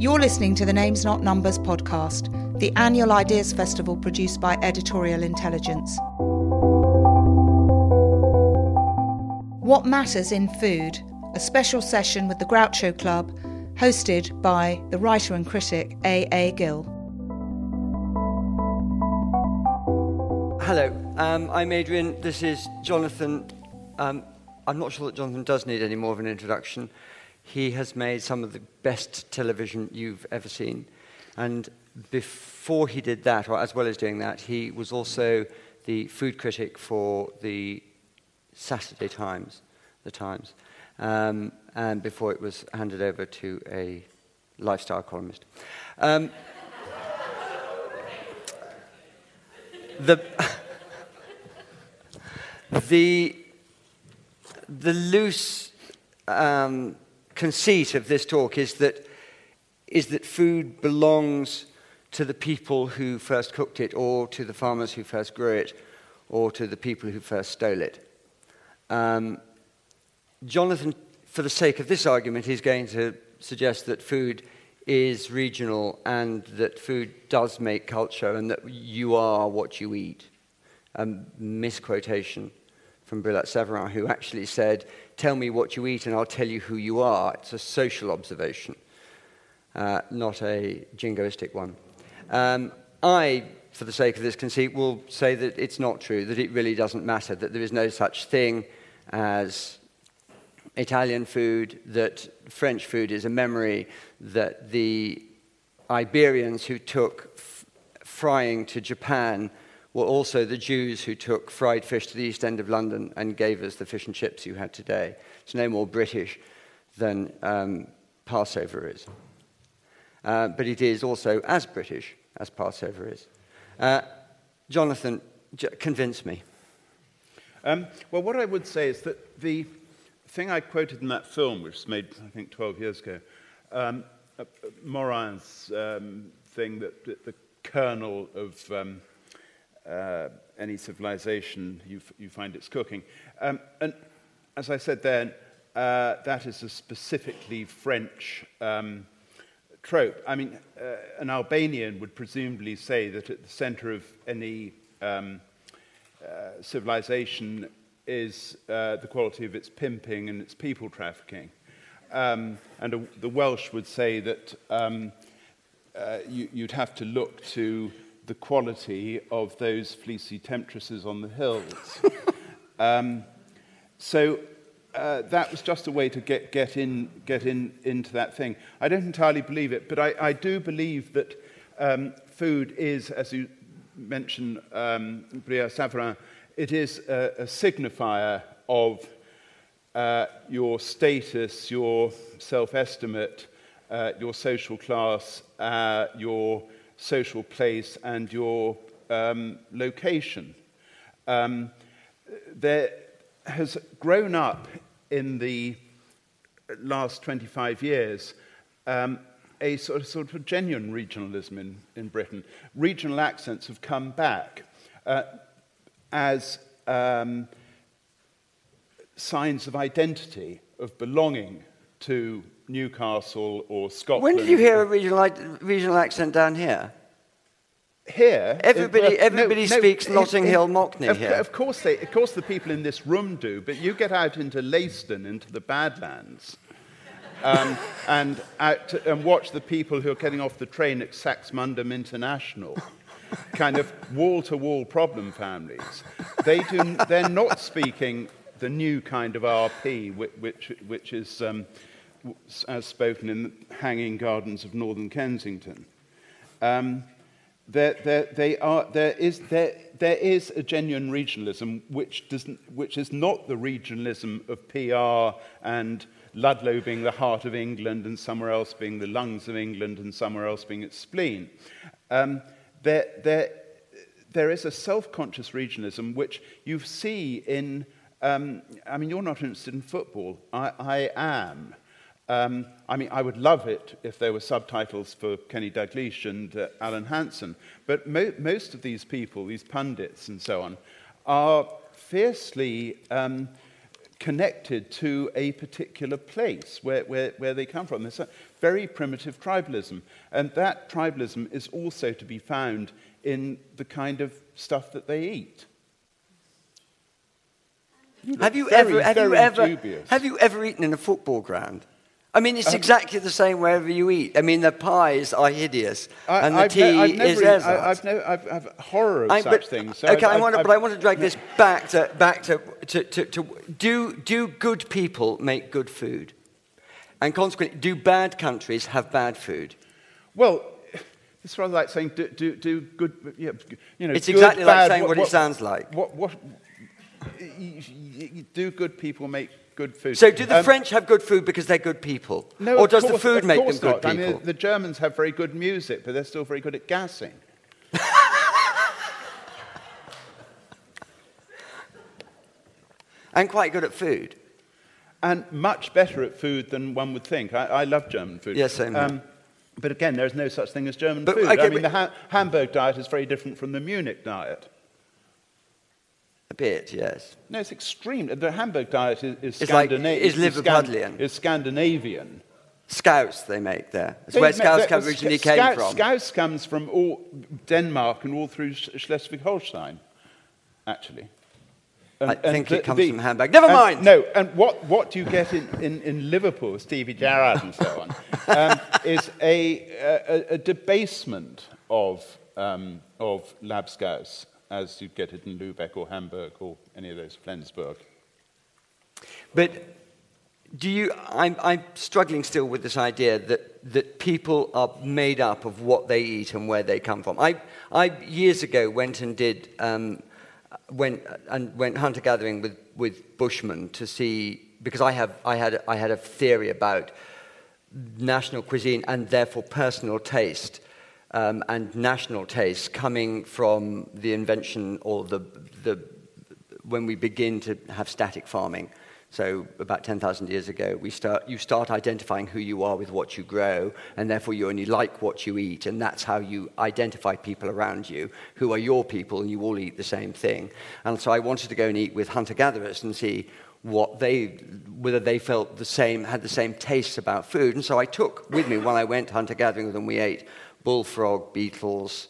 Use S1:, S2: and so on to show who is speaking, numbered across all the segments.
S1: You're listening to the Names Not Numbers podcast, the annual Ideas Festival produced by Editorial Intelligence. What Matters in Food, a special session with the Groucho Club, hosted by the writer and critic A. A. Gill.
S2: Hello, um, I'm Adrian. This is Jonathan. Um, I'm not sure that Jonathan does need any more of an introduction. He has made some of the best television you've ever seen. And before he did that, or as well as doing that, he was also the food critic for the Saturday Times, the Times, um, and before it was handed over to a lifestyle columnist. Um, the, the, the loose um, conceit of this talk is that, is that food belongs to the people who first cooked it, or to the farmers who first grew it, or to the people who first stole it. Um, Jonathan, for the sake of this argument, is going to suggest that food is regional and that food does make culture and that you are what you eat. A misquotation from Brillat Savarin, who actually said, Tell me what you eat and I'll tell you who you are. It's a social observation, uh, not a jingoistic one. Um, I, for the sake of this conceit, will say that it's not true, that it really doesn't matter, that there is no such thing as Italian food, that French food is a memory, that the Iberians who took f- frying to Japan were also the Jews who took fried fish to the East End of London and gave us the fish and chips you had today. It's no more British than um, Passover is. Uh, but it is also as British as Passover is. Uh, Jonathan, j- convince me.
S3: Um, well, what I would say is that the thing I quoted in that film, which was made, I think, 12 years ago, um, uh, Morin's um, thing that, that, the kernel of um, uh, any civilization, you, f- you find its cooking. Um, and as I said then, uh, that is a specifically French um, trope. I mean, uh, an Albanian would presumably say that at the center of any um, uh, civilization is uh, the quality of its pimping and its people trafficking. Um, and a, the Welsh would say that um, uh, you, you'd have to look to the quality of those fleecy temptresses on the hills. um, so uh, that was just a way to get, get, in, get in, into that thing. I don't entirely believe it, but I, I do believe that um, food is, as you mentioned, um, Brillat Savarin, it is a, a signifier of uh, your status, your self estimate, uh, your social class, uh, your social place and your um, location. Um, there has grown up in the last 25 years um, a sort of, sort of genuine regionalism in, in Britain. Regional accents have come back uh, as um, signs of identity, of belonging to Newcastle or Scotland.
S2: When did you hear a regional, regional accent down here?
S3: Here,
S2: everybody, uh, everybody no, speaks no, Notting Hill Mockney
S3: of,
S2: here.
S3: Of course, they, of course, the people in this room do, but you get out into Leiston, into the Badlands, um, and, to, and watch the people who are getting off the train at Saxmundham International, kind of wall-to-wall problem families. They do, they're not speaking the new kind of RP, which, which, which is um, as spoken in the hanging gardens of northern Kensington. Um, there, there, they are, there, is, there, there is a genuine regionalism which, doesn't, which is not the regionalism of PR and Ludlow being the heart of England and somewhere else being the lungs of England and somewhere else being its spleen. Um, there, there, there is a self conscious regionalism which you see in. Um, I mean, you're not interested in football. I, I am. Um, I mean, I would love it if there were subtitles for Kenny Dalglish and uh, Alan Hansen, but mo- most of these people, these pundits and so on, are fiercely um, connected to a particular place where, where, where they come from. There's a very primitive tribalism. And that tribalism is also to be found in the kind of stuff that they eat. You
S2: Have you,
S3: very,
S2: ever, have, you ever,
S3: dubious.
S2: have you ever eaten in a football ground? I mean, it's um, exactly the same wherever you eat. I mean, the pies are hideous,
S3: I-
S2: and the
S3: I've
S2: tea
S3: ne- I've never
S2: is
S3: eaten- I, I've, no, I've, I've horror of
S2: I-
S3: such things. So
S2: okay,
S3: I've-
S2: I want to, but I want to drag this back to back to, to, to, to do do good people make good food, and consequently, do bad countries have bad food?
S3: Well, it's rather like saying do, do, do good, you know.
S2: It's
S3: good,
S2: exactly like saying what it sounds like.
S3: What, what, do good people make good food?
S2: So, do the
S3: Um,
S2: French have good food because they're good people,
S3: No,
S2: or does the food make them good
S3: not.
S2: people?
S3: I mean, the Germans have very good music, but they're still very good at gassing.
S2: and quite good at food.
S3: and much better at food than one would think. I, I love German food.
S2: Yes, same here.
S3: Um, but again, there's no such thing as German
S2: But,
S3: food.
S2: okay,
S3: I mean, the ha- Hamburg diet is very different from the Munich diet.
S2: Bit, yes.
S3: No, it's extreme. The Hamburg diet is, is,
S2: It's like-
S3: Scandina-
S2: is Liverpudlian.
S3: is Scandinavian.
S2: Scouse they make there. It's
S3: They
S2: where
S3: make- Scouse
S2: come originally
S3: Scout-
S2: came from.
S3: Scouse comes from all Denmark and all through Schleswig-Holstein, actually.
S2: I think it comes
S3: the-
S2: from Hamburg. Never
S3: and-
S2: mind.
S3: No, and what, what do you get in, in, in Liverpool, Stevie Gerrard and so on, um, is a, a, a debasement of, um, of Labskaus as you'd get it in Lübeck or Hamburg or any of those, Flensburg.
S2: But do you, I'm, I'm struggling still with this idea that, that people are made up of what they eat and where they come from. I, I years ago went and did, um, went, and went hunter gathering with, with Bushmen to see, because I, have, I, had, I had a theory about national cuisine and therefore personal taste um, and national tastes coming from the invention or the, the when we begin to have static farming. So about 10,000 years ago, we start, you start identifying who you are with what you grow, and therefore you only like what you eat, and that's how you identify people around you who are your people, and you all eat the same thing. And so I wanted to go and eat with hunter-gatherers and see what they, whether they felt the same, had the same tastes about food. And so I took with me, when I went hunter-gathering with them, we ate bullfrog, beetles,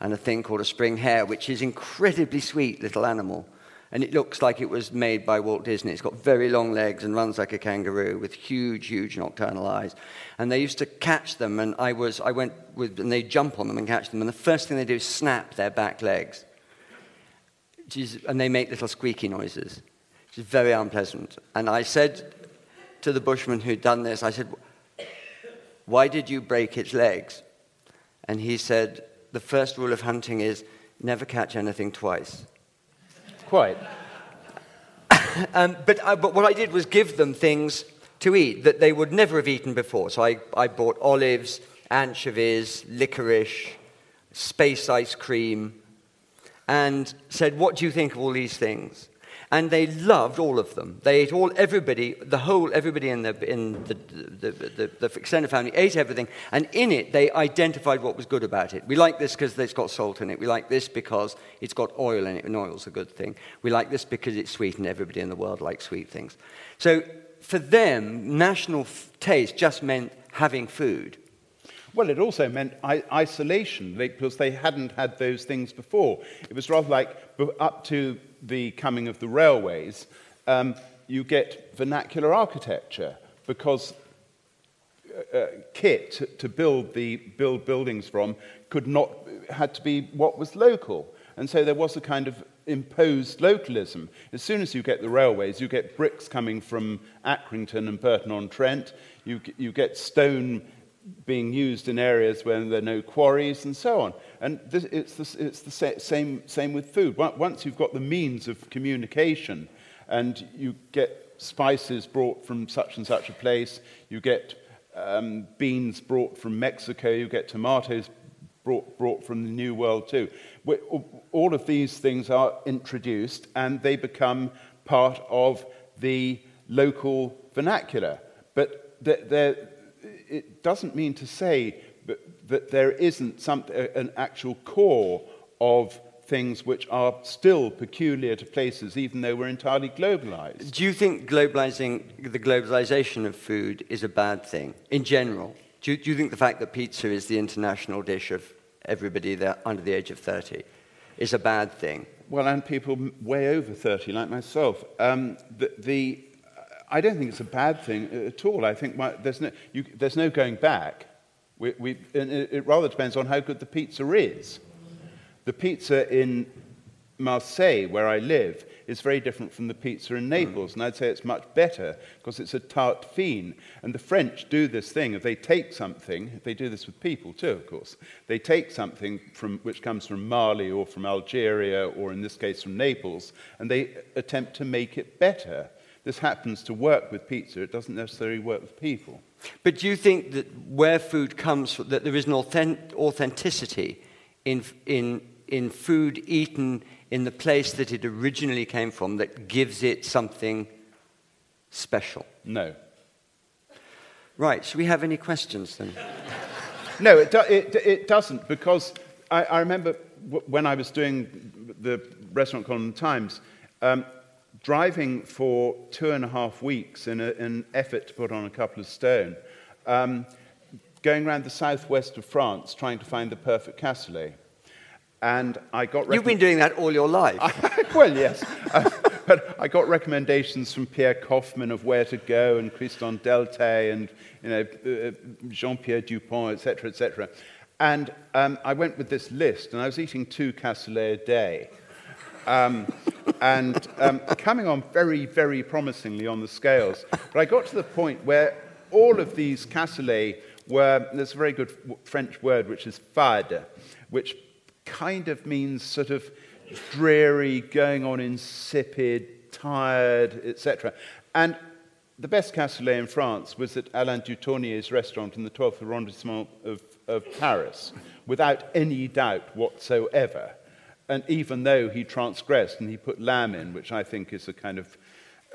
S2: and a thing called a spring hare, which is incredibly sweet little animal. And it looks like it was made by Walt Disney. It's got very long legs and runs like a kangaroo with huge, huge nocturnal eyes. And they used to catch them, and I, was, I went with, and they jump on them and catch them. And the first thing they do is snap their back legs. Is, and they make little squeaky noises, which is very unpleasant. And I said to the bushman who'd done this, I said, Why did you break its legs? And he said, The first rule of hunting is never catch anything twice.
S3: Quite.
S2: Um, but, I, but what I did was give them things to eat that they would never have eaten before. So I, I bought olives, anchovies, licorice, space ice cream, and said, What do you think of all these things? And they loved all of them. They ate all, everybody, the whole, everybody in the, in the, the, the, the extended family ate everything. And in it, they identified what was good about it. We like this because it's got salt in it. We like this because it's got oil in it, and oil's a good thing. We like this because it's sweet, and everybody in the world likes sweet things. So for them, national f- taste just meant having food.
S3: Well, it also meant isolation because they hadn't had those things before. It was rather like up to the coming of the railways, um, you get vernacular architecture because uh, uh, kit to, build the build buildings from could not had to be what was local, and so there was a kind of imposed localism. As soon as you get the railways, you get bricks coming from Accrington and Burton on Trent. You, you get stone being used in areas where there are no quarries and so on. And this, it's the, it's the sa- same, same with food. Once you've got the means of communication and you get spices brought from such and such a place, you get um, beans brought from Mexico, you get tomatoes brought, brought from the New World too. All of these things are introduced and they become part of the local vernacular. But they're, it doesn't mean to say that, that there isn't some, an actual core of things which are still peculiar to places, even though we're entirely globalized.
S2: Do you think globalizing, the globalization of food is a bad thing in general? Do you, do you think the fact that pizza is the international dish of everybody there under the age of 30 is a bad thing?
S3: Well, and people way over 30, like myself. Um, the, the, I don't think it's a bad thing at all. I think my, there's, no, you, there's no going back. We, we, it, rather depends on how good the pizza is. The pizza in Marseille, where I live, is very different from the pizza in mm-hmm. Naples, and I'd say it's much better because it's a tarte fine. And the French do this thing if they take something, if they do this with people too, of course. They take something from, which comes from Mali or from Algeria, or in this case from Naples, and they attempt to make it better. This happens to work with pizza, it doesn't necessarily work with people.
S2: But do you think that where food comes from, that there is an authentic, authenticity in, in, in food eaten in the place that it originally came from that gives it something special?
S3: No.
S2: Right, should we have any questions then?
S3: no, it, do, it, it doesn't, because I, I remember w- when I was doing the restaurant column in Times, um, driving for two and a half weeks in, a, an effort to put on a couple of stone, um, going around the southwest of France trying to find the perfect cassoulet. And I got.
S2: You've been doing that all your life.
S3: well, yes. Uh, but I got recommendations from Pierre Koffmann of where to go, and Christian Delteil, and you know, uh, Jean-Pierre Dupont, etc., etc. And um, I went with this list, and I was eating two cassoulet a day. Um, and um, coming on very, very promisingly on the scales. But I got to the point where all of these cassoulet were, there's a very good French word which is fade, which kind of means sort of dreary, going on insipid, tired, etc. And the best cassoulet in France was at Alain Dutournier's restaurant in the 12th arrondissement of, of Paris, without any doubt whatsoever. And even though he transgressed and he put lamb in, which I think is a kind of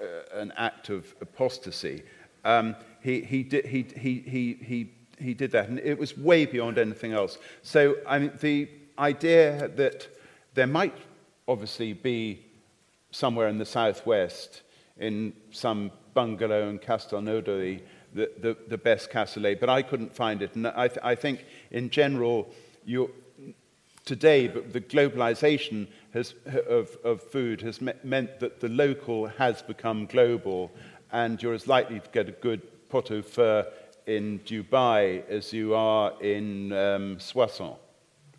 S3: uh, an act of apostasy, um, he, he, did, he, he, he, he, he did that. And it was way beyond anything else. So, I mean, the, idea that there might obviously be somewhere in the southwest, in some bungalow in Castelnaudary, the, the, the best cassoulet, but I couldn't find it. And I, th- I think, in general, today, but the globalization has, of, of food has me- meant that the local has become global, and you're as likely to get a good pot au feu in Dubai as you are in um, Soissons.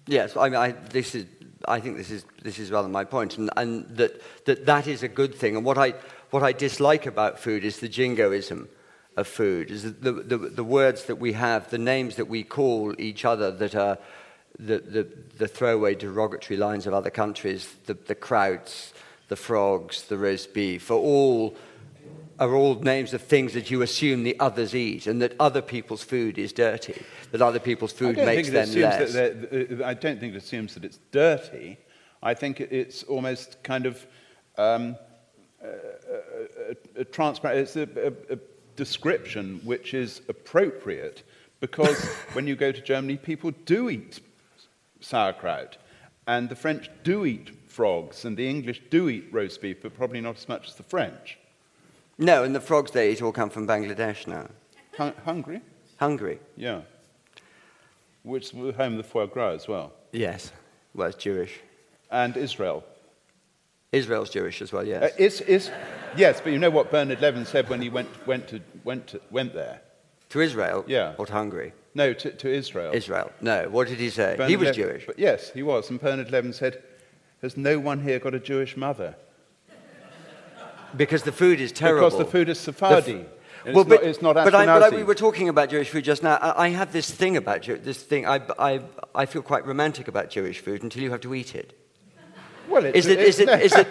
S2: Yes, I mean, I, this is, I think this is, this is rather my point, and, and that, that that is a good thing. And what I, what I dislike about food is the jingoism of food, is the, the, the words that we have, the names that we call each other that are the, the, the throwaway derogatory lines of other countries, the, the krauts, the frogs, the roast beef, are all are all names of things that you assume the others eat and that other people's food is dirty, that other people's food makes them less.
S3: I don't think it assumes that it's dirty. I think it's almost kind of um, a, a, a, transparent, it's a, a description which is appropriate because when you go to Germany, people do eat sauerkraut, and the French do eat frogs, and the English do eat roast beef, but probably not as much as the French.
S2: No, and the frogs they eat all come from Bangladesh now.
S3: Hun- Hungary?
S2: Hungary.
S3: Yeah. Which is home of the foie gras as well.
S2: Yes. Well, it's Jewish.
S3: And Israel.
S2: Israel's Jewish as well, yes.
S3: Uh, is, is, yes, but you know what Bernard Levin said when he went, went, to, went, to, went there?
S2: To Israel?
S3: Yeah.
S2: Or to Hungary?
S3: No, to, to Israel.
S2: Israel. No. What did he say?
S3: Bernard
S2: he was
S3: Levin,
S2: Jewish.
S3: But yes, he was. And Bernard Levin said, Has no one here got a Jewish mother?
S2: Because the food is terrible.
S3: Because the food is Sephardi.
S2: Well,
S3: it's,
S2: but,
S3: not, it's not
S2: but, I, but I, we were talking about Jewish food just now. I, I have this thing about Jew, this thing. I, I, I feel quite romantic about Jewish food until you have to eat it.
S3: Well, it's,
S2: is that,
S3: it's,
S2: is, it, is, it,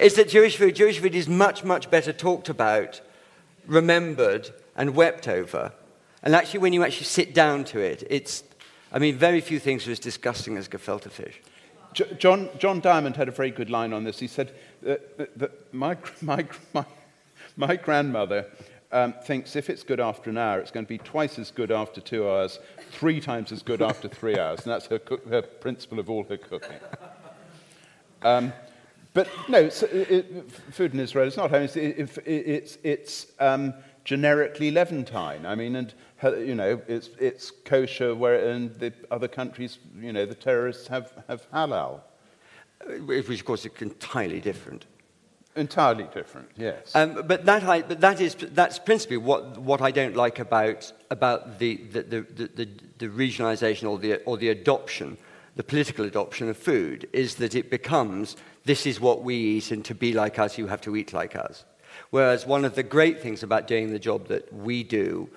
S2: is that Jewish food? Jewish food is much, much better talked about, remembered, and wept over. And actually, when you actually sit down to it, it's. I mean, very few things are as disgusting as gefilte fish.
S3: John, John Diamond had a very good line on this. He said that, that my, my, my, my grandmother um, thinks if it's good after an hour, it's going to be twice as good after two hours, three times as good after three hours. And that's her, cook, her principle of all her cooking. Um, but no, it, food in Israel is not. Mean, it's, it, it's, it's um, generically Levantine. I mean, and you know, it's, it's kosher, where in the other countries, you know, the terrorists have, have halal.
S2: Which, of course, is entirely different.
S3: Entirely different, yes.
S2: Um, but that, I, but that is, that's principally what, what I don't like about, about the, the, the, the, the regionalisation or the, or the adoption, the political adoption of food, is that it becomes this is what we eat, and to be like us, you have to eat like us. Whereas one of the great things about doing the job that we do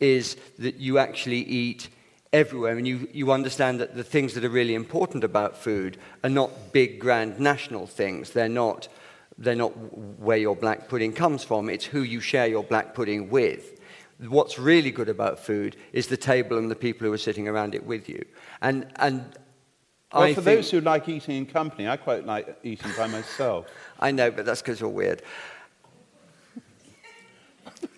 S2: is that you actually eat everywhere and you, you understand that the things that are really important about food are not big, grand national things. They're not, they're not where your black pudding comes from, it's who you share your black pudding with. What's really good about food is the table and the people who are sitting around it with you. And, and
S3: well, I for those who like eating in company, I quite like eating by myself.
S2: I know, but that's because you're weird.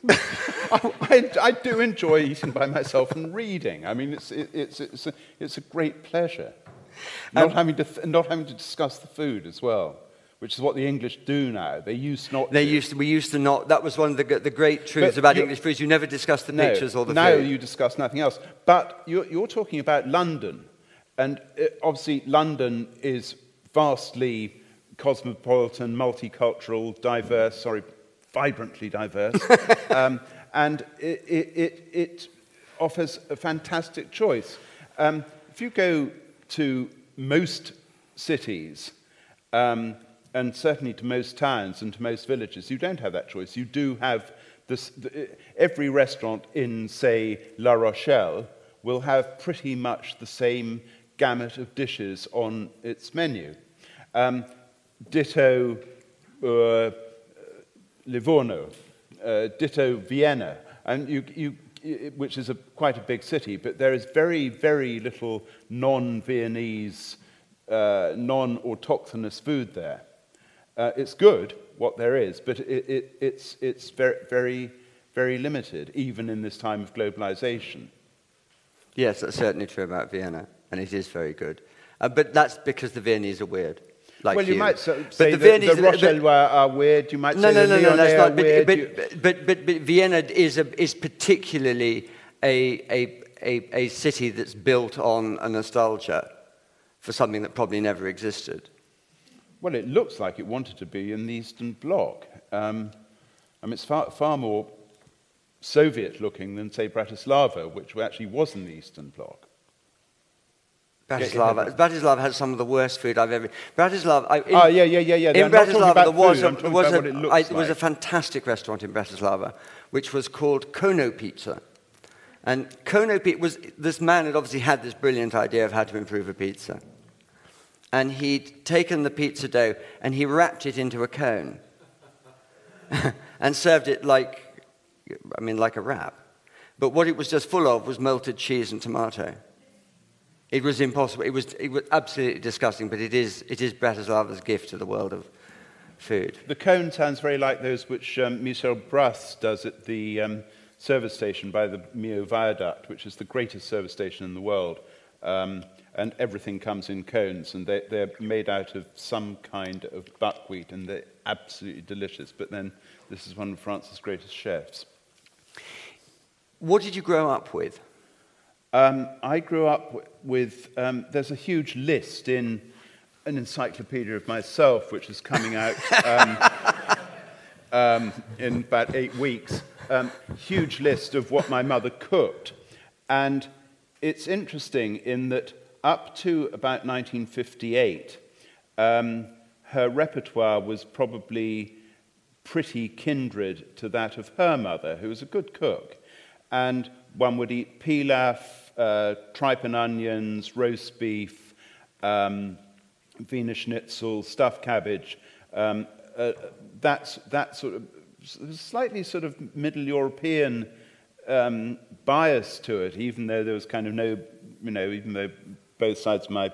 S3: I, I, do enjoy eating by myself and reading. I mean, it's, it, it's, it's, a, it's a great pleasure. Not, um, having to th- not having to discuss the food as well, which is what the English do now. They used not
S2: they
S3: to.
S2: Used to, we used to not. That was one of the, the great truths but about English food. You never discuss the no, pictures or the
S3: now
S2: food.
S3: Now you discuss nothing else. But you're, you're talking about London. And it, uh, obviously, London is vastly cosmopolitan, multicultural, diverse, sorry, vibrantly diverse. um, and it, it, it, offers a fantastic choice. Um, if you go to most cities, um, and certainly to most towns and to most villages, you don't have that choice. You do have this, the, every restaurant in, say, La Rochelle will have pretty much the same gamut of dishes on its menu. Um, ditto uh, Livorno, uh, ditto Vienna, and you, you, which is a, quite a big city, but there is very, very little non Viennese, uh, non autochthonous food there. Uh, it's good, what there is, but it, it, it's, it's very, very, very limited, even in this time of globalization.
S2: Yes, that's certainly true about Vienna, and it is very good. Uh, but that's because the Viennese are weird like
S3: well,
S2: you.
S3: you might say but the, the, the Rochellois are weird. You might
S2: no,
S3: say
S2: no, no, no, that's not.
S3: But,
S2: but, but, but, but, Vienna is, a, is particularly a, a, a, a city that's built on a nostalgia for something that probably never existed.
S3: Well, it looks like it wanted to be in the Eastern Bloc. Um, I mean, it's far, far more Soviet looking than, say, Bratislava, which actually was in the Eastern Bloc.
S2: Bratislava. Bratislava has some of the worst food I've ever. Bratislava. I,
S3: in, oh yeah, yeah, yeah, yeah.
S2: In Bratislava, there was
S3: food, a, there
S2: was,
S3: a,
S2: I,
S3: like.
S2: was a fantastic restaurant in Bratislava, which was called Kono Pizza, and Kono Pizza was this man had obviously had this brilliant idea of how to improve a pizza, and he'd taken the pizza dough and he wrapped it into a cone, and served it like, I mean, like a wrap, but what it was just full of was melted cheese and tomato. It was impossible. It was, it was absolutely disgusting, but it is, it is Bratislava's gift to the world of food.
S3: The cone sounds very like those which um, Michel Bras does at the um, service station by the Millau Viaduct, which is the greatest service station in the world. Um, and everything comes in cones, and they, they're made out of some kind of buckwheat, and they're absolutely delicious. But then, this is one of France's greatest chefs.
S2: What did you grow up with?
S3: Um, I grew up with, um, there's a huge list in an encyclopedia of myself, which is coming out um, um in about eight weeks. Um, huge list of what my mother cooked. And it's interesting in that up to about 1958, um, her repertoire was probably pretty kindred to that of her mother, who was a good cook. And one would eat pilaf, uh, tripe and onions, roast beef, um, Wiener Schnitzel, stuffed cabbage. Um, uh, that's that sort of slightly sort of Middle European um, bias to it, even though there was kind of no, you know, even though both sides of my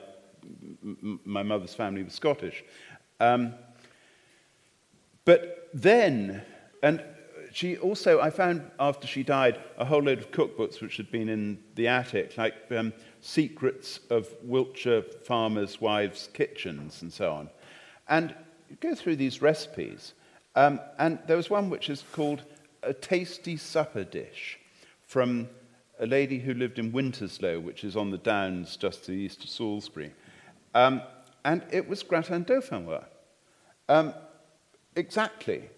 S3: my mother's family were Scottish. Um, but then, and she also, I found after she died, a whole load of cookbooks which had been in the attic, like um, Secrets of Wiltshire Farmers' Wives' Kitchens and so on. And you go through these recipes, um, and there was one which is called a tasty supper dish from a lady who lived in Winterslow, which is on the Downs just to the east of Salisbury. Um, and it was gratin dauphinoise. Um, exactly.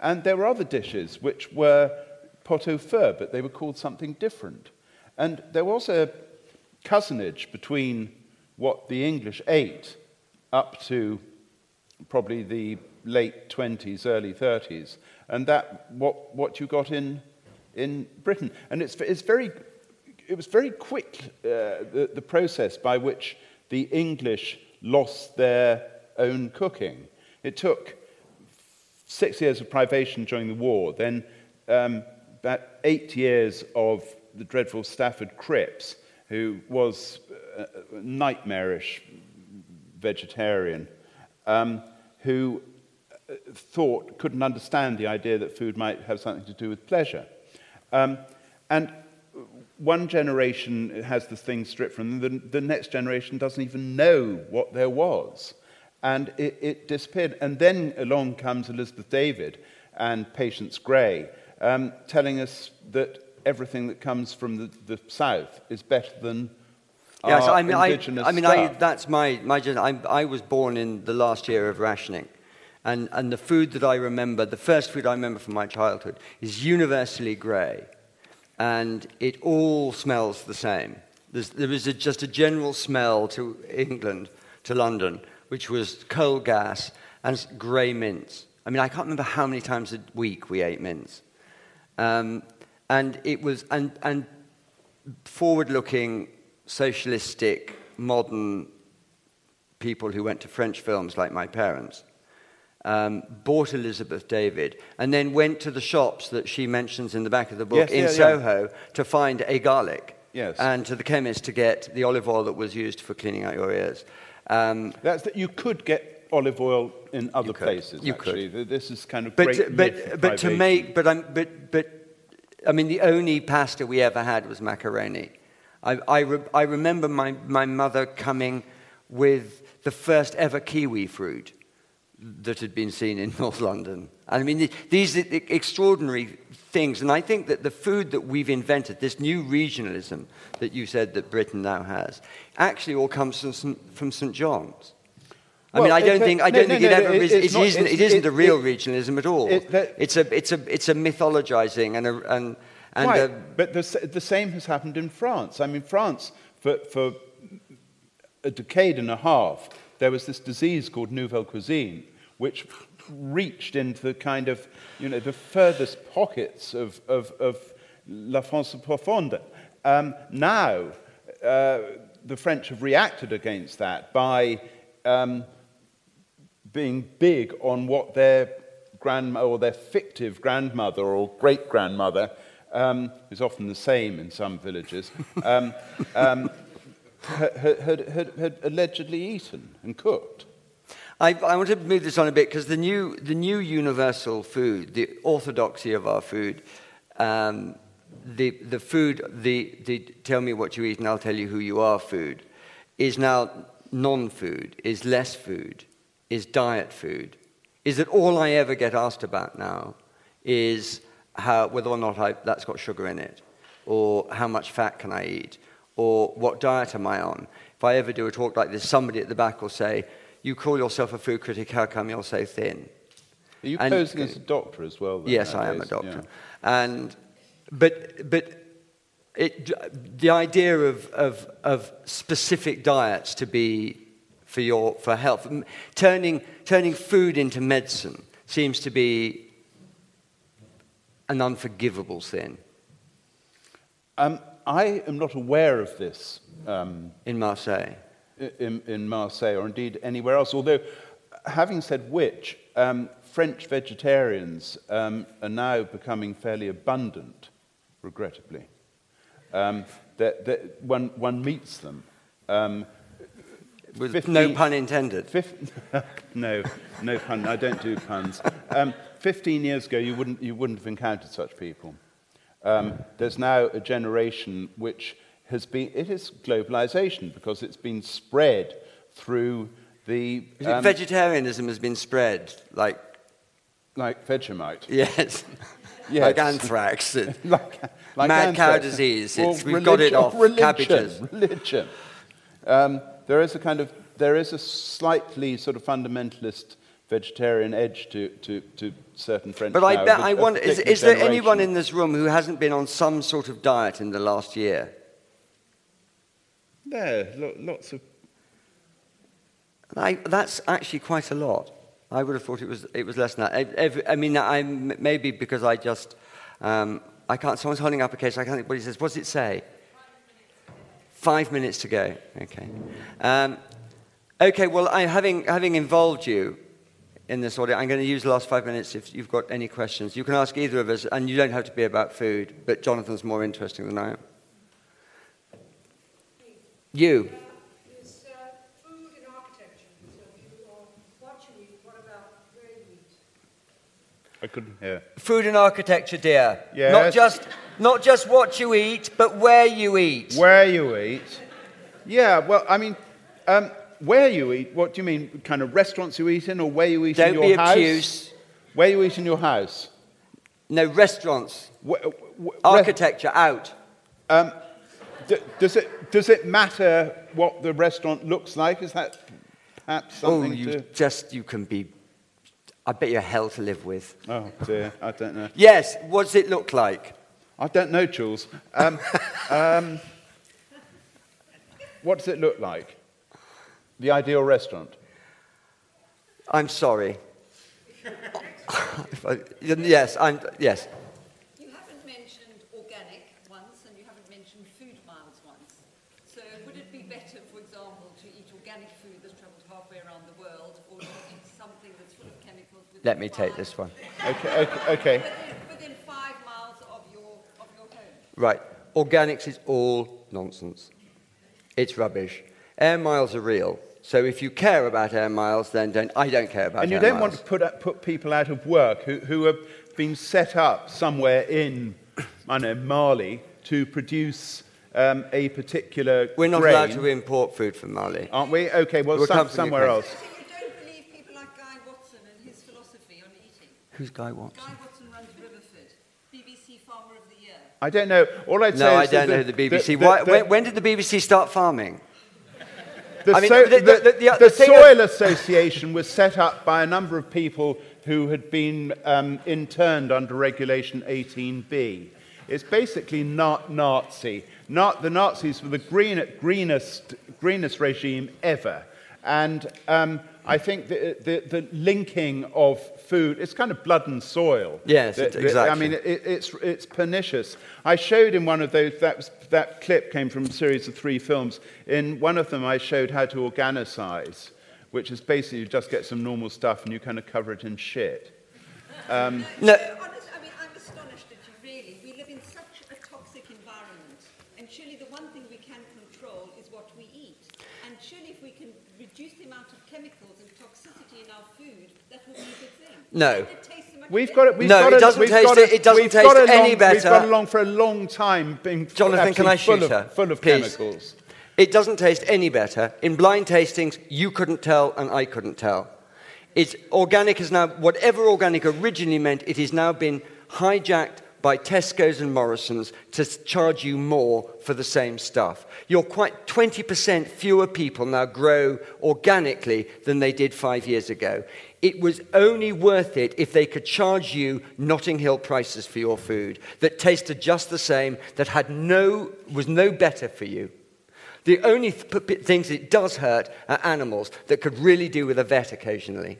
S3: And there were other dishes which were pot au feu, but they were called something different. And there was a cousinage between what the English ate up to probably the late 20s, early 30s, and that what, what you got in, in Britain. And it's, it's very, it was very quick, uh, the, the process by which the English lost their own cooking. It took six years of privation during the war, then um, about eight years of the dreadful Stafford Cripps, who was a nightmarish vegetarian, um, who uh, thought, couldn't understand the idea that food might have something to do with pleasure. Um, and one generation has the thing stripped from them, the, the next generation doesn't even know what there was. And it, it disappeared. And then along comes Elizabeth David and Patience Gray, um, telling us that everything that comes from the, the south is better than yes, I mean, I, I mean, I,
S2: that's my, my I, I was born in the last year of rationing. And, and the food that I remember, the first food I remember from my childhood, is universally grey and it all smells the same. There's, there is a, just a general smell to England, to London, which was coal gas and grey mints. I mean, I can't remember how many times a week we ate mints. Um, and it was, and, and forward looking, socialistic, modern people who went to French films like my parents um, bought Elizabeth David, and then went to the shops that she mentions in the back of the book yes, in yeah, Soho yeah. to find a garlic.
S3: Yes.
S2: And to the chemist to get the olive oil that was used for cleaning out your ears.
S3: Um, That's that you could get olive oil in other you places.
S2: You
S3: actually.
S2: could.
S3: This is kind of
S2: but,
S3: great
S2: but, but to make, but, I'm, but, but I mean, the only pasta we ever had was macaroni. I, I, re, I remember my, my mother coming with the first ever kiwi fruit that had been seen in North London. I mean, these extraordinary things. And I think that the food that we've invented, this new regionalism that you said that Britain now has, actually all comes from, from St. John's. I well, mean, I don't think, I don't no, think no, it ever it, not, isn't, it isn't a real regionalism at all. That, it's, a, it's, a, it's a mythologizing and a. And, and
S3: right,
S2: a,
S3: but the, the same has happened in France. I mean, France, for, for a decade and a half, there was this disease called Nouvelle Cuisine, which reached into the kind of, you know, the furthest pockets of, of, of La France profonde. Um, now, uh, the French have reacted against that by um, being big on what their grandmother or their fictive grandmother or great grandmother, um, who's often the same in some villages, um, um, had, had, had, allegedly eaten and cooked.
S2: I, I want to move this on a bit because the new, the new universal food, the orthodoxy of our food, um, the, the food, the, the tell me what you eat and I'll tell you who you are food, is now non food, is less food, is diet food. Is that all I ever get asked about now is how, whether or not I, that's got sugar in it, or how much fat can I eat, or what diet am I on. If I ever do a talk like this, somebody at the back will say, you call yourself a food critic, how come you're so thin?
S3: Are you and, posing as a doctor as well? Then,
S2: yes, I am a doctor. Yeah. And, but, but it, the idea of, of, of specific diets to be for, your, for health, turning, turning food into medicine seems to be an unforgivable sin.
S3: Um, I am not aware of this. Um,
S2: in Marseille?
S3: in, in Marseille or indeed anywhere else. Although, having said which, um, French vegetarians um, are now becoming fairly abundant, regrettably. Um, that, that one, one meets them. Um,
S2: With 15, no pun intended.
S3: 15, no, no pun. I don't do puns. Um, 15 years ago, you wouldn't, you wouldn't have encountered such people. Um, there's now a generation which has been, it is globalization because it's been spread through the um,
S2: vegetarianism has been spread like
S3: like Vegemite.
S2: yes,
S3: Yes.
S2: like anthrax. and-
S3: like, like
S2: Mad cow disease. It's- we've got it off
S3: religion,
S2: cabbages.
S3: Religion. Um, there is a kind of there is a slightly sort of fundamentalist vegetarian edge to, to, to certain French.
S2: But I bet
S3: of a-
S2: I
S3: of
S2: wonder: is, is there anyone in this room who hasn't been on some sort of diet in the last year?
S3: There, lo- lots of.
S2: I, that's actually quite a lot. I would have thought it was, it was less than that. I, every- I mean, I, maybe because I just, um, I can't, someone's holding up a case, I can't think what he says. What does it say? Five minutes to go. Okay. Um, okay, well, I, having, having involved you in this audit, I'm going to use the last five minutes if you've got any questions. You can ask either of us, and you don't have to be about food, but Jonathan's more interesting than I am. You.
S4: uh, food and architecture. So you are what you what about where you eat?
S3: I couldn't hear.
S2: Food and architecture, dear.
S3: Yes.
S2: Not just, not just what you eat, but where you eat.
S3: Where you eat? Yeah, well, I mean, um, where you eat? What do you mean? Kind of restaurants you eat in, or where you eat
S2: Don't
S3: in your
S2: be
S3: house?
S2: obtuse.
S3: Where you eat in your house?
S2: No, restaurants. Architecture, out.
S3: Um, d- does, it, does it matter what the restaurant looks like? Is that perhaps
S2: Oh, you
S3: to.
S2: just, you can be, I bet you're hell to live with.
S3: Oh, dear, I don't know.
S2: Yes, what does it look like?
S3: I don't know, Jules. Um, um, what does it look like? The ideal restaurant?
S2: I'm sorry. I- yes, I'm, yes.
S5: You haven't mentioned organic once, and you haven't mentioned food miles once. So would it be better, for example, to eat organic food that's travelled halfway around the world, or to eat something that's full of chemicals? within
S2: Let me take this one.
S3: Okay, okay, okay.
S5: Within, within five miles of your, of your home.
S2: Right. Organics is all nonsense. It's rubbish. Air miles are real. So if you care about air miles, then don't. I don't care about air miles.
S3: And you
S2: air
S3: don't
S2: miles.
S3: want to put, up- put people out of work who, who have been set up somewhere in, I know, Mali to produce um, a particular
S2: We're not
S3: grain.
S2: allowed to import food from Mali.
S3: Aren't we? Okay, well,
S2: We're
S3: some, somewhere
S2: friends.
S3: else.
S5: So you don't believe people like Guy Watson and his philosophy on eating?
S2: Who's Guy Watson?
S5: Guy Watson runs Riverford, BBC Farmer of the Year.
S3: I don't know. All I'd say
S2: No, I
S3: is
S2: don't know the BBC.
S3: the-
S2: Why,
S3: the-
S2: when, when did the BBC start farming?
S3: The,
S2: I mean,
S3: so-
S2: the- the-
S3: the- Soil Association was set up by a number of people who had been um, interned under Regulation 18B. It's basically not Nazi. Not, the Nazis were the green, greenest, greenest regime ever. And um, I think the, the, the linking of food, it's kind of blood and soil.
S2: Yes,
S3: The-
S2: it-
S3: the- I mean, it, it's, it's pernicious. I showed in one of those, that, was, that clip came from a series of three films. In one of them, I showed how to organicize, which is basically you just get some normal stuff and you kind of cover it in shit.
S2: No,
S5: Honest, I mean, I'm astonished at you, really. We live in such a toxic environment, and surely the one thing we can control is what we eat. And surely if we can reduce the amount of chemicals and toxicity in our food, that will be a good thing.
S2: No.
S5: And it tastes so much
S3: We've got it. We've
S2: No,
S3: got
S2: it
S3: a-
S2: doesn't
S3: we've
S2: taste
S3: got
S2: it- it doesn't taste
S3: a
S2: any better.
S3: We've gone along for a long time being
S2: Jonathan, can I
S3: absolutely
S2: shoot
S3: full
S2: her?
S3: of, full of
S2: Please.
S3: chemicals.
S2: It doesn't taste any better. In blind tastings, you couldn't tell and I couldn't tell. It's organic is now, whatever organic originally meant, it has now been hijacked by Tesco's and Morrison's to charge you more for the same stuff. You're quite 20% fewer people now grow organically than they did five years ago. It was only worth it if they could charge you Notting Hill prices for your food that tasted just the same, that had no, was no better for you. The only th- things it does hurt are animals that could really do with a vet occasionally.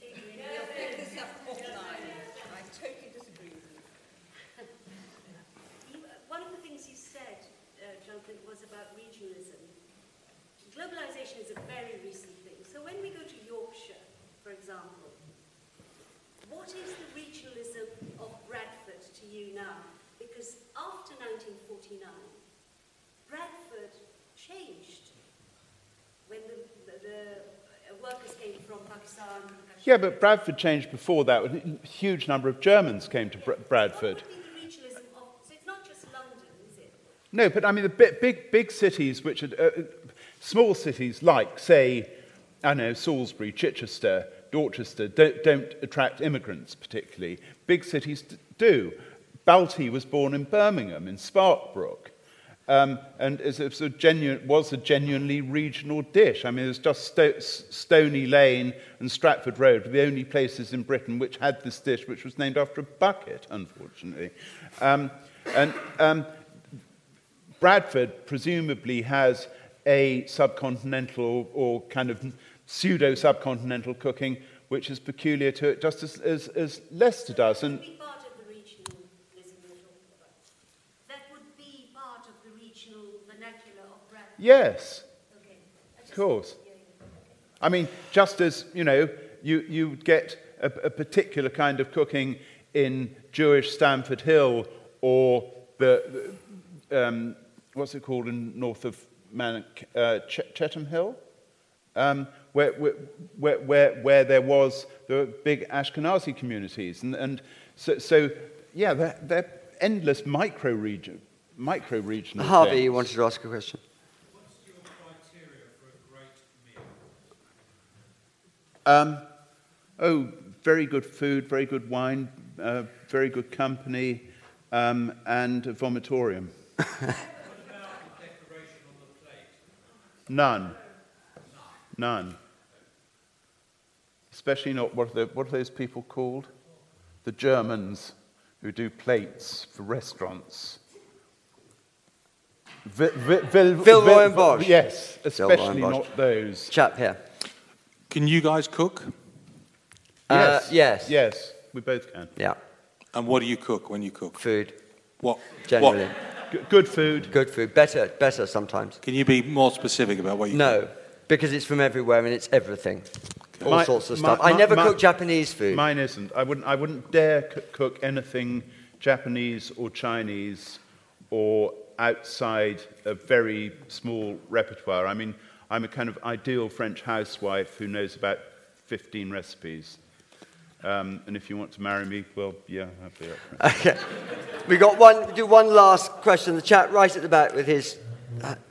S5: We'll pick this up offline. I totally disagree with you.
S6: You- One of the things you said, uh, Jonathan, was about regionalism. Is a very recent thing. So when we go to Yorkshire, for example, what is the regionalism of Bradford to you now? Because after 1949, Bradford changed when the, the, the workers came from Pakistan.
S3: Yeah, but Bradford changed before that. A huge number of Germans came to Br- Bradford.
S6: What would be the regionalism of, so it's not just London, is it?
S3: No, but I mean the big, big, big cities, which are uh, small cities like, say, I know, Salisbury, Chichester, Dorchester don't, don't attract immigrants particularly. Big cities do. Balti was born in Birmingham, in Sparkbrook. Um, and is a genuine, was a genuinely regional dish. I mean, it was just Sto- Stony Lane and Stratford Road were the only places in Britain which had this dish, which was named after a bucket, unfortunately. Um, and um, Bradford presumably has a subcontinental or kind of pseudo subcontinental cooking which is peculiar to it, just as, as, as Leicester does. And Yes. Okay. Of course. I mean, just as, you know, you, you get a, a particular kind of cooking in Jewish Stamford Hill or the, the um, what's it called in north of Man- uh, Ch- Cheetham Hill? Um, where, where, where, where there was the big Ashkenazi communities. And, and so, so, yeah, they're, they're endless micro region, micro regional.
S2: Harvey,
S3: things.
S2: you wanted to ask a question.
S3: Um, oh, very good food, very good wine, uh, very good company, um, and a vomitorium. None. None. Especially not what are, the, what are those people called? The Germans who do plates for restaurants.
S2: Vil, vil, vil, Boch.
S3: Yes, especially not those.
S2: Chap here.
S7: Can you guys cook?
S2: Uh,
S3: yes.
S2: yes.
S3: Yes, we both can.
S2: Yeah.
S7: And what do you cook when you cook?
S2: Food.
S7: What?
S2: Generally.
S7: What?
S3: Good food.
S2: Good food. Better, better sometimes.
S7: Can you be more specific about what you
S2: No,
S7: cook?
S2: because it's from everywhere and it's everything. All
S3: My-
S2: sorts of
S3: my-
S2: stuff. I never
S3: my-
S2: cook Japanese food.
S3: Mine isn't. I wouldn't, I wouldn't dare c- cook anything Japanese or Chinese or outside a very small repertoire. I mean, I'm a kind of ideal French housewife who knows about 15 recipes. Um, and if you want to marry me, well, yeah, I'll be up for it.
S2: Okay. We got one, do one last question. The chat right at the back with his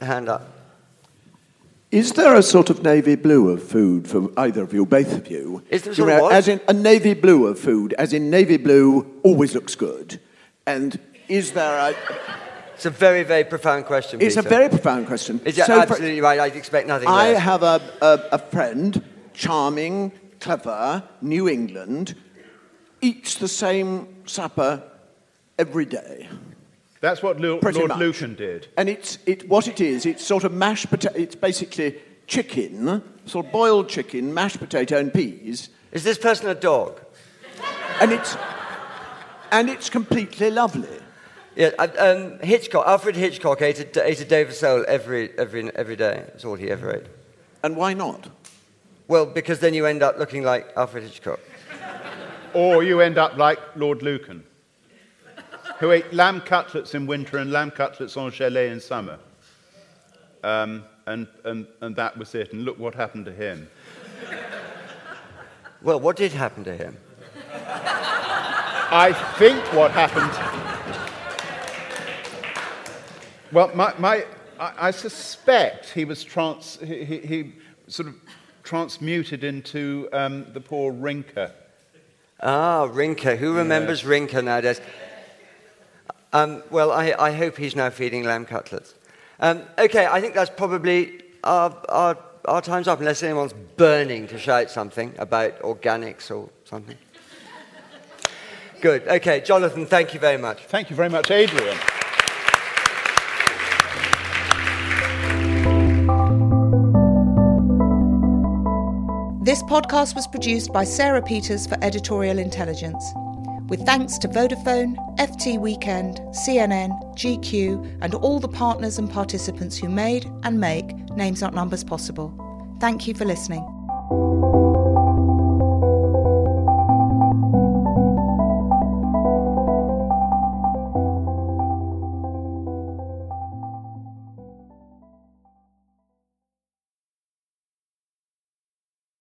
S2: hand up.
S8: Is there a sort of navy blue of food for either of you, both of you?
S2: Is there
S8: You
S2: sort of what?
S8: As in a navy blue of food, as in navy blue always looks good. And is there a.
S2: It's a very, very profound question.
S8: It's a very profound question.
S2: It's
S8: So for-
S2: absolutely right. I'd expect nothing
S8: I
S2: less.
S8: have a, a, a friend, charming, clever, New England, eats the same supper every day.
S3: That's what Lu-
S8: Pretty
S3: Lord
S8: much.
S3: Lucan did.
S8: And it's it, what it is, it's sort of mashed potato, it's basically chicken, sort of boiled chicken, mashed potato and peas,
S2: Is this person a dog?
S8: and it's, and it's completely lovely.
S2: Yeah, um, Hitchcock, Alfred Hitchcock ate a, ate a Dover sole every, every, every day. That's all he ever ate.
S8: And why not?
S2: Well, because then you end up looking like Alfred Hitchcock.
S3: Or you end up like Lord Lucan, who ate lamb cutlets in winter and lamb cutlets en gelée in summer. Um, and, and, and that was it. And look what happened to him.
S2: Well, what did happen to him?
S3: I think what happened. Well, my, my, I, I suspect he was trans, he, he, he sort of transmuted into um, the poor Rinker.
S2: Ah, Rinker. Who remembers Rinker nowadays? Um, well, I, I hope he's now feeding lamb cutlets. Um, okay, I think that's probably our, our, our time's up, unless anyone's burning to shout something about organics or something. Good. Okay, Jonathan, thank you very much.
S3: Thank you very much, Adrian.
S1: This podcast was produced by Sarah Peters for Editorial Intelligence, with thanks to Vodafone, FT Weekend, CNN, GQ, and all the partners and participants who made and make Names Not Numbers possible. Thank you for listening.